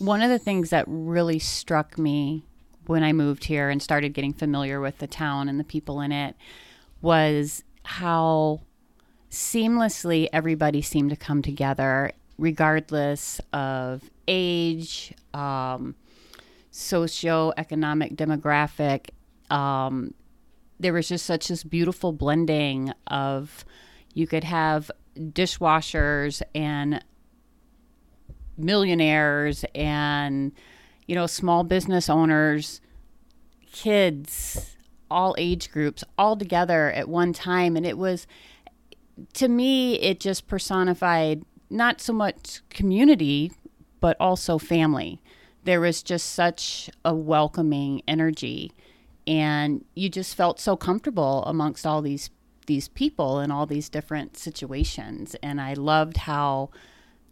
one of the things that really struck me when I moved here and started getting familiar with the town and the people in it was how seamlessly everybody seemed to come together, regardless of age, um, socioeconomic demographic. Um, there was just such this beautiful blending of you could have dishwashers and millionaires and you know small business owners kids all age groups all together at one time. And it was to me it just personified not so much community but also family. There was just such a welcoming energy and you just felt so comfortable amongst all these these people in all these different situations. And i loved how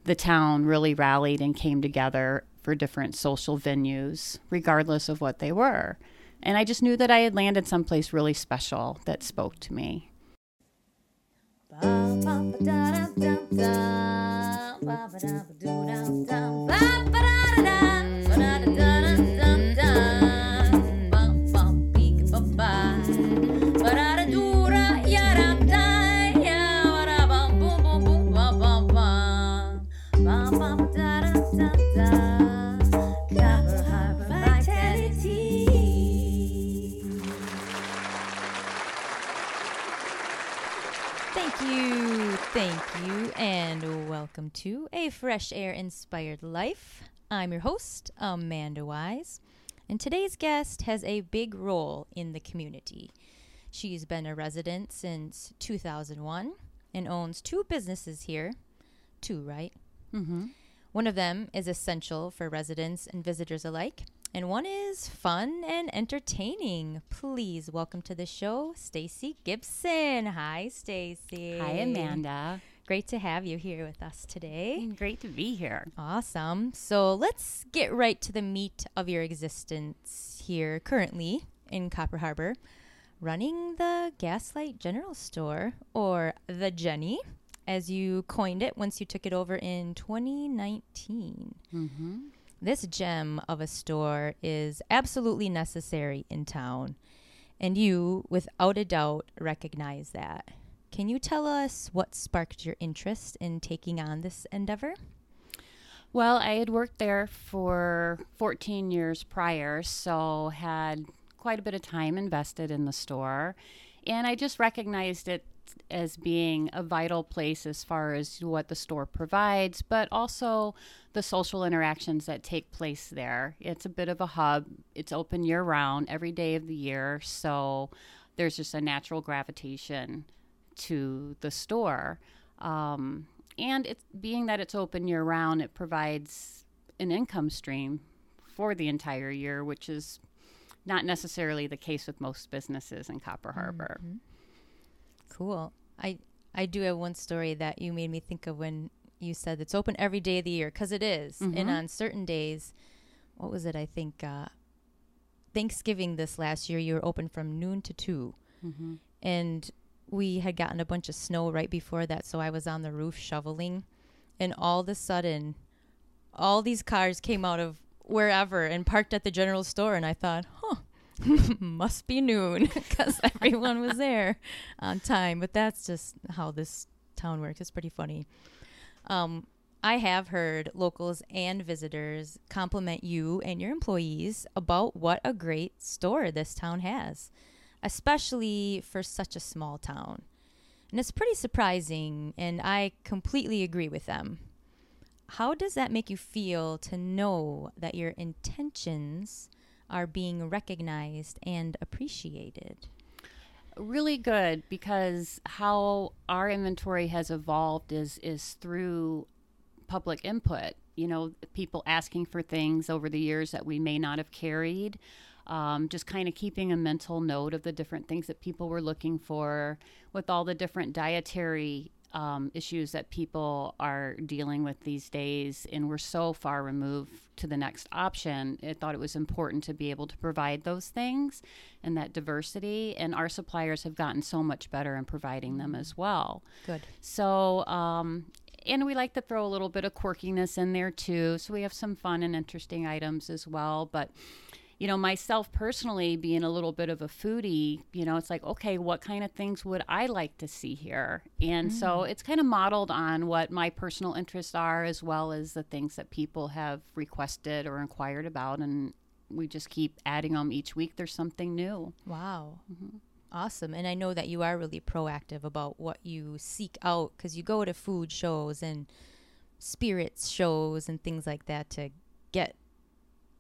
the town really rallied and came together for different social venues regardless of what they were. And i just knew that i had landed someplace really special that spoke to me Fresh Air Inspired Life. I'm your host, Amanda Wise, and today's guest has a big role in the community. She's been a resident since 2001 and owns two businesses here. Two, right? mm-hmm. One of them is essential for residents and visitors alike, and one is fun and entertaining. Please welcome to the show, Staci Gibson. Hi, Staci. hi amanda Great to have you here with us today. great to be here Awesome. So let's get right to the meat of your existence here currently in Copper Harbor, running the Gaslight General Store, or the Genny, as you coined it once you took it over in 2019. mm-hmm. This gem of a store is absolutely necessary in town, and you, without a doubt, recognize that. Can you tell us what sparked your interest in taking on this endeavor? Well, I had worked there for 14 years prior, so had quite a bit of time invested in the store. And I just recognized it as being a vital place as far as what the store provides, but also the social interactions that take place there. It's a bit of a hub, it's open year round, every day of the year. So there's just a natural gravitation to the store. Um, and it's being that it's open year round, it provides an income stream for the entire year, which is not necessarily the case with most businesses in Copper Harbor. Mhm. Cool. I I do have one story that you made me think of when you said it's open every day of the year because it is. Mhm. And on certain days, what was it? I think uh, Thanksgiving this last year, you were open from noon to two, Mm-hmm. and we had gotten a bunch of snow right before that, so I was on the roof shoveling, and all of a sudden, all these cars came out of wherever and parked at the general store, and I thought, huh. Must be noon because everyone was there on time. But that's just how this town works. It's pretty funny. Um, I have heard locals and visitors compliment you and your employees about what a great store this town has, especially for such a small town. And it's pretty surprising, and I completely agree with them. How does that make you feel to know that your intentions are being recognized and appreciated? Really good because how our inventory has evolved is is through public input. You know, people asking for things over the years that we may not have carried. Um, just kind of keeping a mental note of the different things that people were looking for with all the different dietary um, issues that people are dealing with these days. And we're so far removed to the next option. I thought it was important to be able to provide those things and that diversity. And our suppliers have gotten so much better in providing them as well. Good. So, um, and we like to throw a little bit of quirkiness in there too. So we have some fun and interesting items as well. But you know, myself personally being a little bit of a foodie, you know, it's like, okay, what kind of things would I like to see here? And so mm. it's kind of modeled on what my personal interests are as well as the things that people have requested or inquired about. And we just keep adding them each week. There's something new. Wow. Mm-hmm. Awesome. And I know that you are really proactive about what you seek out because you go to food shows and spirits shows and things like that to get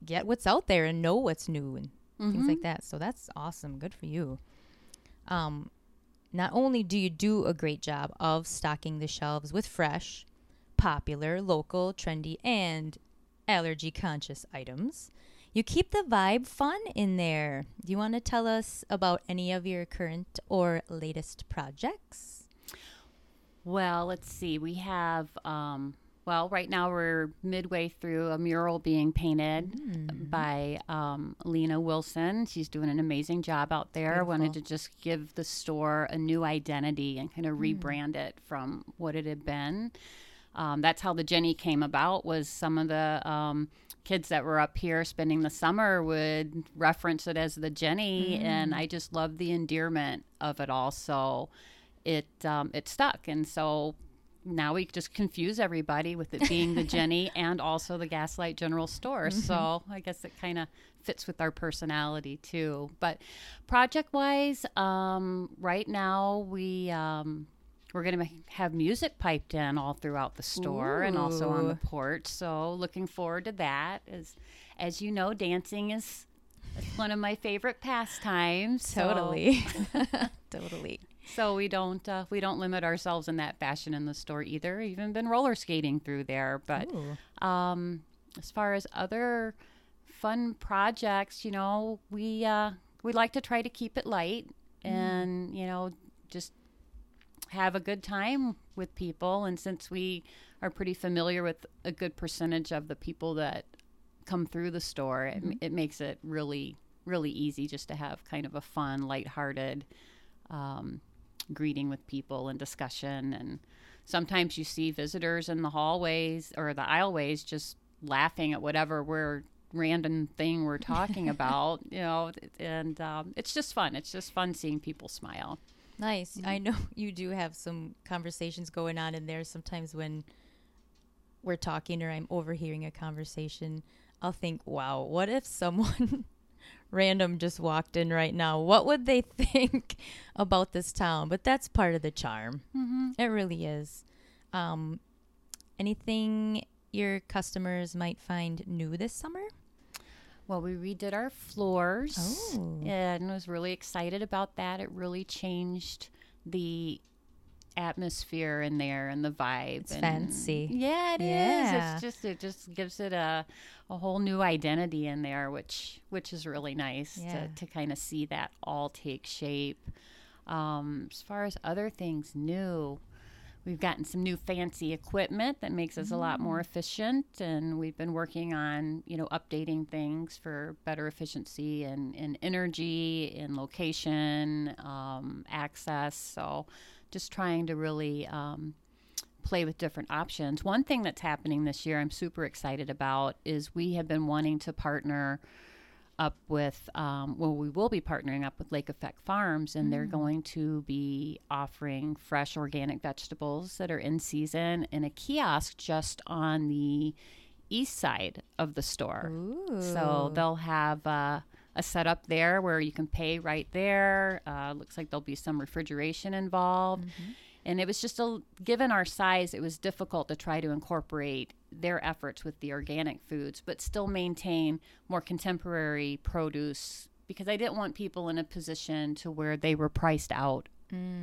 get what's out there and know what's new and things like that. So that's awesome. Good for you. Um, not only do you do a great job of stocking the shelves with fresh, popular, local, trendy, and allergy conscious items, you keep the vibe fun in there. Do you want to tell us about any of your current or latest projects? Well, let's see. We have, um, well, right now we're midway through a mural being painted by um, Lena Wilson. She's doing an amazing job out there. Wanted to just give the store a new identity and kind of rebrand it from what it had been. Um, that's how the Genny came about. Was some of the um, kids that were up here spending the summer would reference it as the Jenny, and I just love the endearment of it all. So it um, it stuck, and so now we just confuse everybody with it being the Genny and also the Gaslight General Store. So I guess it kind of fits with our personality too. But project wise, um, right now we. Um, we're going to have music piped in all throughout the store and also on the Ooh. porch. So looking forward to that. As as you know, dancing is one of my favorite pastimes. so- Totally. so we don't uh, we don't limit ourselves in that fashion in the store either. Even been roller skating through there, but um, as far as other fun projects, you know, we uh, we like to try to keep it light and you know just have a good time with people. And since we are pretty familiar with a good percentage of the people that come through the store, it, it makes it really really easy just to have kind of a fun, lighthearted um, greeting with people and discussion. And sometimes you see visitors in the hallways or the aisleways just laughing at whatever we're random thing we're talking about, you know, and um, it's just fun. It's just fun seeing people smile. Nice. I know you do have some conversations going on in there sometimes when we're talking or I'm overhearing a conversation. I'll think, wow, what if someone random just walked in right now? What would they think about this town? But that's part of the charm. Mm-hmm. It really is. Um, anything your customers might find new this summer? Well, we redid our floors Oh. and was really excited about that. It really changed the atmosphere in there and the vibe. It's and- fancy. Yeah, it is. Yeah. It's just it just gives it a a whole new identity in there, which which is really nice Yeah. to to kind of see that all take shape. Um, as far as other things new, we've gotten some new fancy equipment that makes us a lot more efficient, and we've been working on you know updating things for better efficiency and in energy, in location, um, access. So, just trying to really. Um, play with different options. One thing that's happening this year I'm super excited about is we have been wanting to partner up with, um, well, we will be partnering up with Lake Effect Farms, and they're going to be offering fresh organic vegetables that are in season in a kiosk just on the east side of the store. So they'll have uh, a setup there where you can pay right there. Uh, looks like there'll be some refrigeration involved. And it was just a given our size, it was difficult to try to incorporate their efforts with the organic foods, but still maintain more contemporary produce because I didn't want people in a position to where they were priced out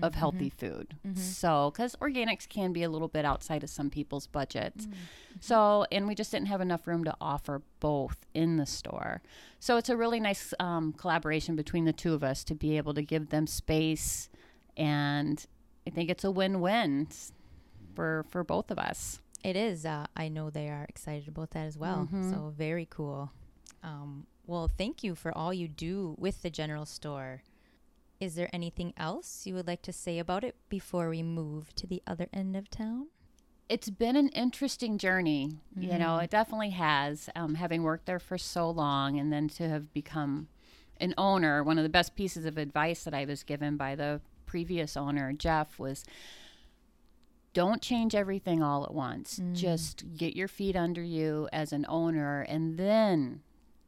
of healthy food. So, because organics can be a little bit outside of some people's budgets. So, and we just didn't have enough room to offer both in the store. So, it's a really nice um, collaboration between the two of us to be able to give them space. And I think it's a win win for, for both of us. It is. Uh, I know they are excited about that as well. So very cool. Um, well, thank you for all you do with the general store. Is there anything else you would like to say about it before we move to the other end of town? it's been an interesting journey. You know, Mm. it definitely has. Um, having worked there for so long and then to have become an owner, one of the best pieces of advice that I was given by the previous owner, Jeff, was don't change everything all at once. Just get your feet under you as an owner and then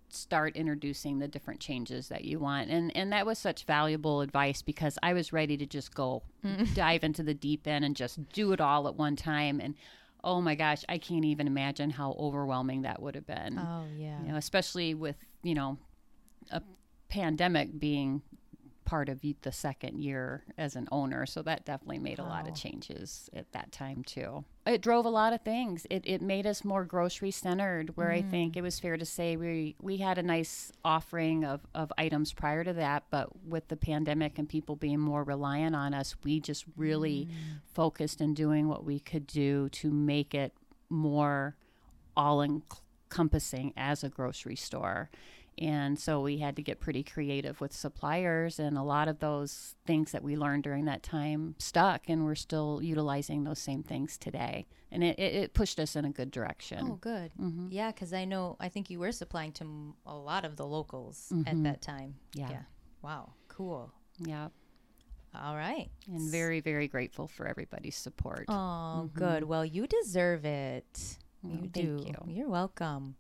start introducing the different changes that you want. And and that was such valuable advice because I was ready to just go mm. dive into the deep end and just do it all at one time and oh my gosh, I can't even imagine how overwhelming that would have been. Oh yeah. You know, especially with, you know, a pandemic being part of the second year as an owner. So that definitely made a lot of oh. changes at that time too. It drove a lot of things. It, it made us more grocery centered where I think mm. it was fair to say we, we had a nice offering of, of items prior to that, but with the pandemic and people being more reliant on us, we just really mm. focused in doing what we could do to make it more all encompassing as a grocery store. And so we had to get pretty creative with suppliers, and a lot of those things that we learned during that time stuck, and we're still utilizing those same things today. And it, it, it pushed us in a good direction. Oh, good. Mhm. Yeah, because I know I think you were supplying to m- a lot of the locals at Mhm. that time. Yeah. yeah. Wow. Cool. Yeah. All right. And very, very grateful for everybody's support. Oh, good. Well, you deserve it. Well, you thank do. you. You're welcome.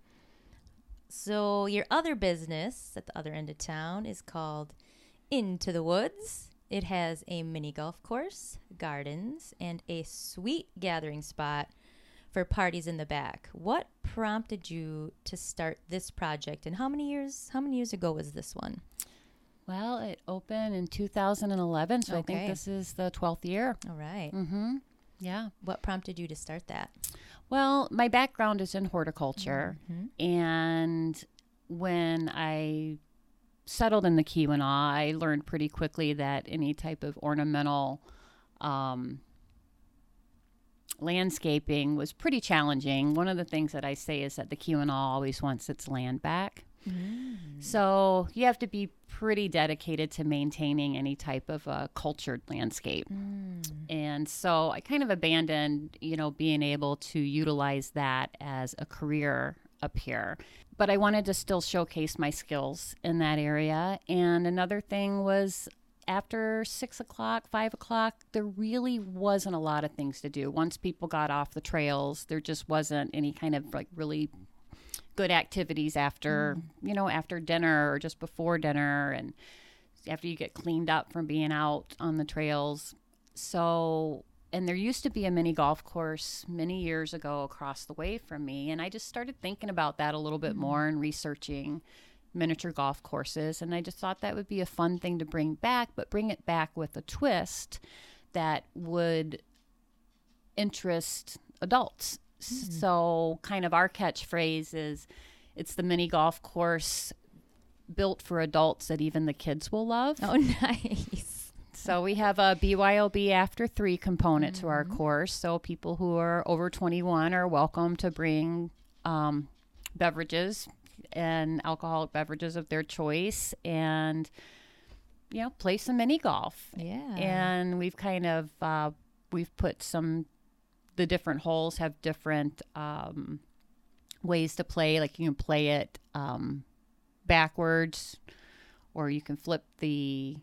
So, your other business at the other end of town is called Into the Woods. It has a mini golf course, gardens, and a sweet gathering spot for parties in the back. What prompted you to start this project and how many years how many years ago was this one? Well, it opened in 2011, so I think this is the 12th year. All right. Mm-hmm. Yeah. What prompted you to start that? Well, my background is in horticulture, Mhm. and when I settled in the Keweenaw, I learned pretty quickly that any type of ornamental um, landscaping was pretty challenging. One of the things that I say is that the Keweenaw always wants its land back. So you have to be pretty dedicated to maintaining any type of a cultured landscape. And so I kind of abandoned, you know, being able to utilize that as a career up here. But I wanted to still showcase my skills in that area. And another thing was after six o'clock, five o'clock, there really wasn't a lot of things to do. Once people got off the trails, there just wasn't any kind of like really good activities after, mm. you know, after dinner or just before dinner and after you get cleaned up from being out on the trails. So, and there used to be a mini golf course many years ago across the way from me. And I just started thinking about that a little bit mm-hmm. more and researching miniature golf courses. And I just thought that would be a fun thing to bring back, but bring it back with a twist that would interest adults. Mm. So, kind of our catchphrase is it's the mini golf course built for adults that even the kids will love. Oh, nice. So we have a BYOB after three component to our course. So people who are over 21 are welcome to bring um, beverages and alcoholic beverages of their choice and, you know, play some mini golf. Yeah. And we've kind of, uh, we've put some, the different holes have different um, ways to play. Like you can play it um, backwards or you can flip the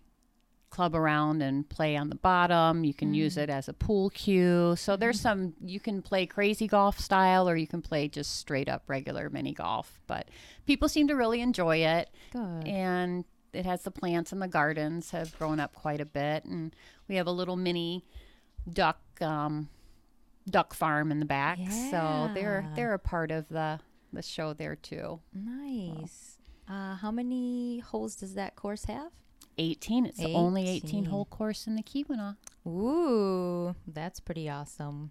club around and play on the bottom. You can use it as a pool cue. So there's some you can play crazy golf style or you can play just straight up regular mini golf. But people seem to really enjoy it Good. and it has the plants and the gardens have grown up quite a bit and we have a little mini duck um, duck farm in the back. So they're they're a part of the the show there too. Nice. Uh, how many holes does that course have? 18. It's the only 18 18. hole course in the Keweenaw. Ooh, that's pretty awesome.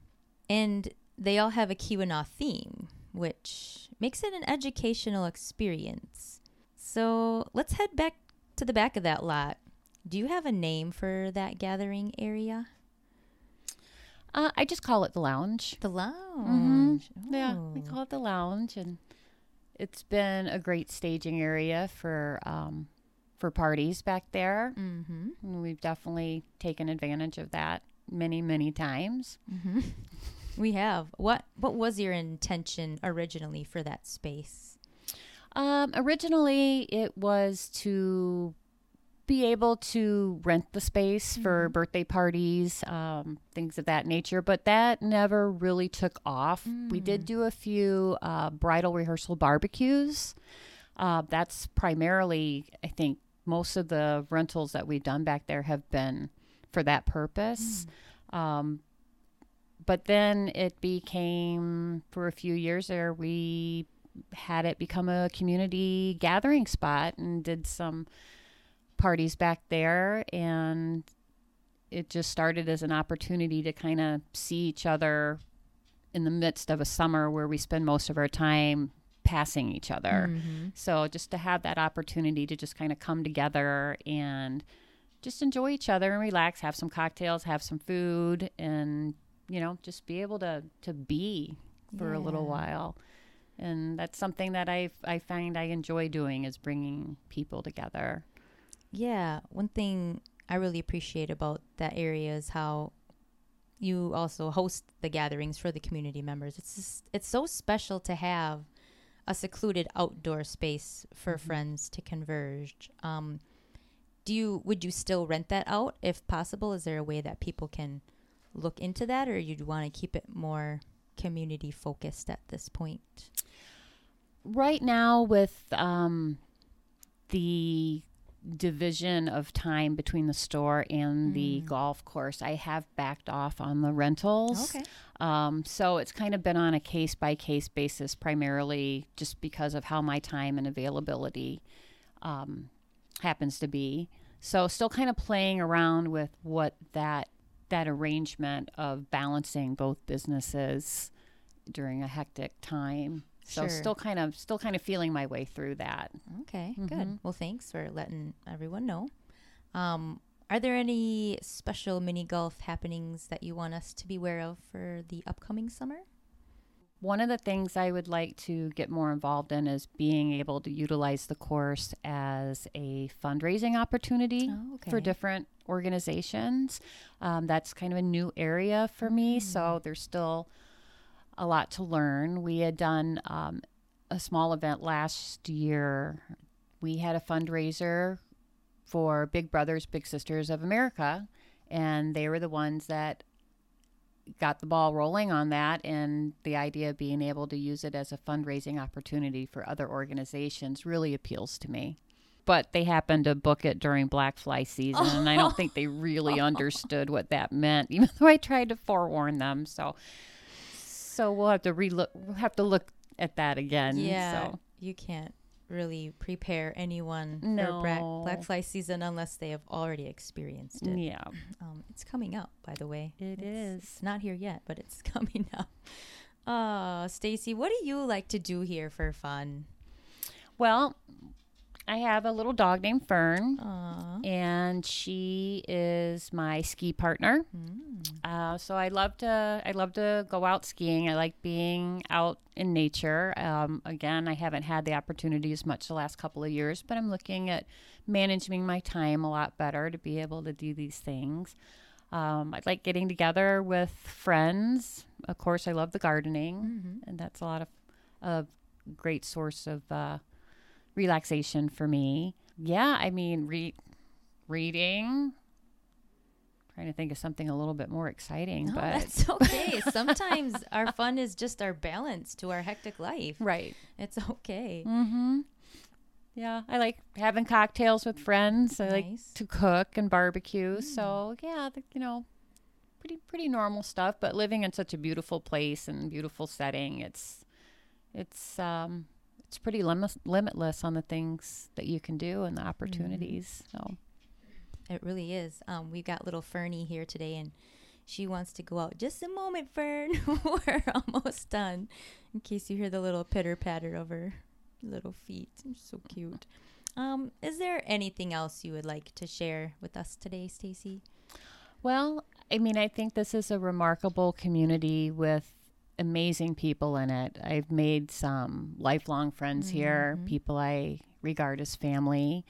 And they all have a Keweenaw theme, which makes it an educational experience. So let's head back to the back of that lot. Do you have a name for that gathering area? Uh, I just call it the lounge. The lounge. Yeah, we call it the lounge, and it's been a great staging area for um, for parties back there. Mm-hmm. We've definitely taken advantage of that many, many times. Mm-hmm. We have. What what was your intention originally for that space? Um, originally, it was to be able to rent the space for birthday parties, um, things of that nature, but that never really took off. We did do a few uh, bridal rehearsal barbecues. Uh, that's primarily, I think, most of the rentals that we've done back there have been for that purpose. Um, but then it became, for a few years there, we had it become a community gathering spot and did some parties back there and it just started as an opportunity to kind of see each other in the midst of a summer where we spend most of our time passing each other. Mm-hmm. So just to have that opportunity to just kind of come together and just enjoy each other and relax, have some cocktails, have some food and you know, just be able to to be for a little while. And that's something that I I find I enjoy doing is bringing people together. Yeah, one thing I really appreciate about that area is how you also host the gatherings for the community members. It's just, it's so special to have a secluded outdoor space for friends to converge. Um, do you would you still rent that out if possible? Is there a way that people can look into that, or you'd want to keep it more community focused at this point? right now with um, the division of time between the store and the golf course i have backed off on the rentals. Um, so it's kind of been on a case by case basis primarily just because of how my time and availability um, happens to be. So still kind of playing around with what that that arrangement of balancing both businesses during a hectic time so Sure. still kind of still kind of feeling my way through that Okay, good. Well, thanks for letting everyone know. Um, are there any special mini golf happenings that you want us to be aware of for the upcoming summer? One of the things I would like to get more involved in is being able to utilize the course as a fundraising opportunity Oh, okay. for different organizations. Um, that's kind of a new area for me, so there's still a lot to learn. We had done um, a small event last year. We had a fundraiser for Big Brothers Big Sisters of America, and they were the ones that got the ball rolling on that and the idea of being able to use it as a fundraising opportunity for other organizations really appeals to me but they happened to book it during black fly season and i don't think they really understood what that meant even though i tried to forewarn them so so we'll have to relook we'll have to look at that again Yeah, so you can't really prepare anyone for black, black fly season unless they have already experienced it. yeah Um, it's coming up, by the way. It It is. It's not here yet, but it's coming up. Uh, Staci, what do you like to do here for fun? well i have a little dog named fern Aw. and she is my ski partner. Uh, so I love to I love to go out skiing. I like being out in nature. Um, again, I haven't had the opportunity as much the last couple of years, but I'm looking at managing my time a lot better to be able to do these things. Um, I like getting together with friends. Of course, I love the gardening, and that's a lot of a great source of uh, relaxation for me. Yeah, I mean, read reading. Trying to think of something a little bit more exciting, No, but that's okay. Sometimes our fun is just our balance to our hectic life. right. It's okay. Mm-hmm. Yeah, I like having cocktails with friends. I like to cook and barbecue. So yeah, the, you know, pretty pretty normal stuff. But living in such a beautiful place and beautiful setting, it's it's um it's pretty lim- limitless on the things that you can do and the opportunities. So It really is. Um, we've got little Fernie here today, and she wants to go out. Just a moment, Fern. We're almost done. In case you hear the little pitter patter of her little feet, so cute. Um, is there anything else you would like to share with us today, Staci? Well, I mean, I think this is a remarkable community with amazing people in it. I've made some lifelong friends here, people I regard as family.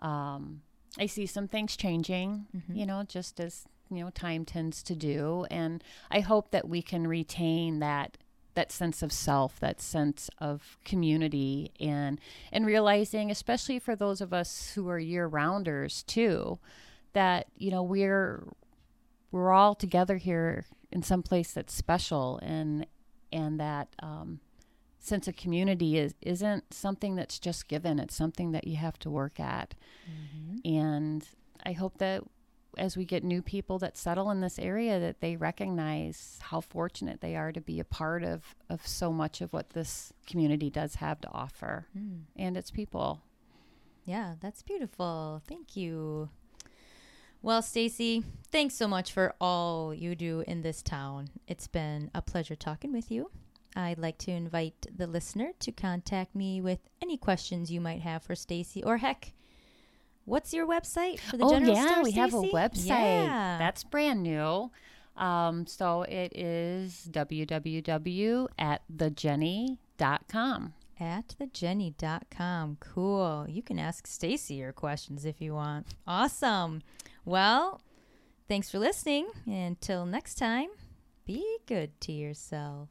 Um, I see some things changing, you know, just as you know time tends to do and i hope that we can retain that that sense of self that sense of community and and realizing especially for those of us who are year rounders too that you know we're we're all together here in some place that's special and and that um, sense of community is isn't something that's just given it's something that you have to work at and i hope that as we get new people that settle in this area that they recognize how fortunate they are to be a part of of so much of what this community does have to offer Mm. and its people Yeah, that's beautiful. Thank you. Well, Staci, thanks so much for all you do in this town. It's been a pleasure talking with you. I'd like to invite the listener to contact me with any questions you might have for Staci or heck, what's your website for the oh general yeah store, we have a website Yeah. that's brand new um, so it is www at thegenny.com at thegenny.com. Cool. You can ask Staci your questions if you want. Awesome. Well, thanks for listening. Until next time, be good to yourself.